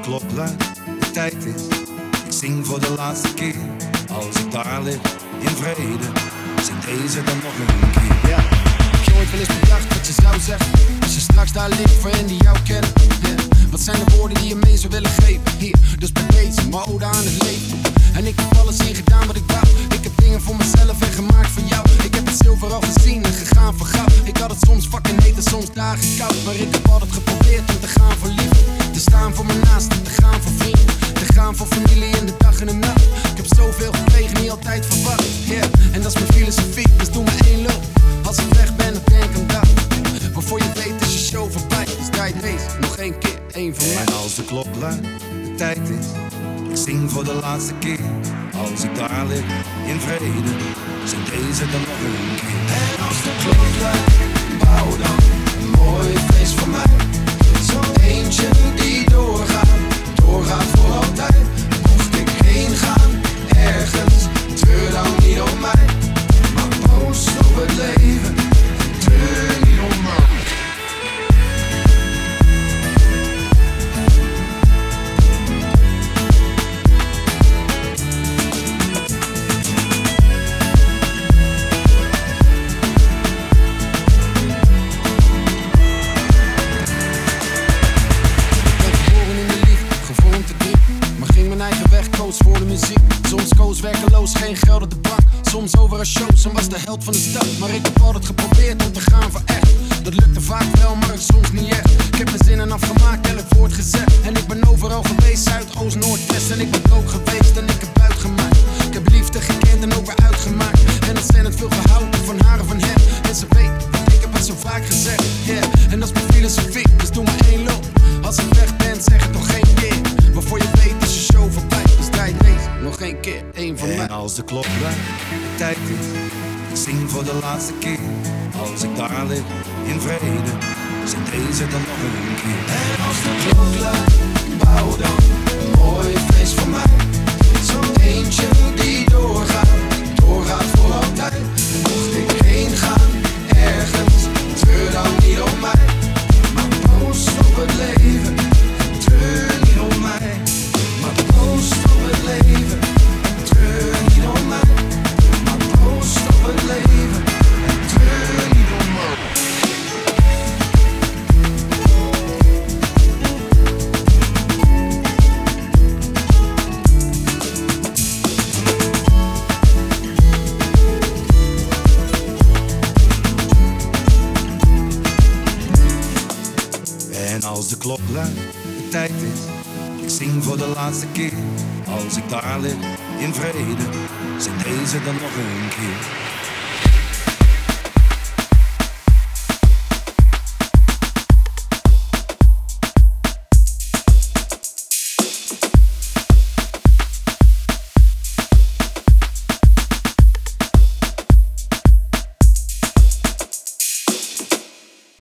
klok luidt, de tijd is. Ik zing voor de laatste keer. Als ik daar lig, in vrede, zing deze dan nog een keer. Ja, heb je ooit wel eens bedacht wat je zou zeggen Als je straks daar ligt voor hen die jou kennen Wat zijn de woorden die je mee zou willen geven Hier, dus bij deze, mijn ode aan het leven En ik heb alles had het soms fucking heet en soms dagen koud Maar ik heb altijd geprobeerd om te gaan voor liefde Te staan voor mijn naasten, te gaan voor vrienden Te gaan voor familie in de dag en de nacht Ik heb zoveel gekregen, niet altijd verwacht Yeah, en dat is mijn filosofie, dus doe maar één lul als ik weg ben, dan denk aan dat. Waarvoor je weet is je show voorbij. Dus draai deze nog één keer, één van mij. En als de klok luidt, de tijd is. Ik zing voor de laatste keer. Als ik daar lig, in vrede, zing deze dan nog een keer. En als de Soms koos werkeloos, geen geld op de bank. Soms over een show, soms was de held van de stad. Maar ik heb altijd geprobeerd om te gaan voor echt. Dat lukte vaak wel, maar soms niet echt. Ik heb mijn zinnen afgemaakt, elk woord gezegd. Als de klok luidt, tijd is. Ik zing voor de laatste keer. Als ik daar lig, in vrede, zing deze dan nog een keer. En als de klok luidt, de tijd is. Ik zing voor de laatste keer. Als ik daar lig, in vrede, zing deze dan nog een keer.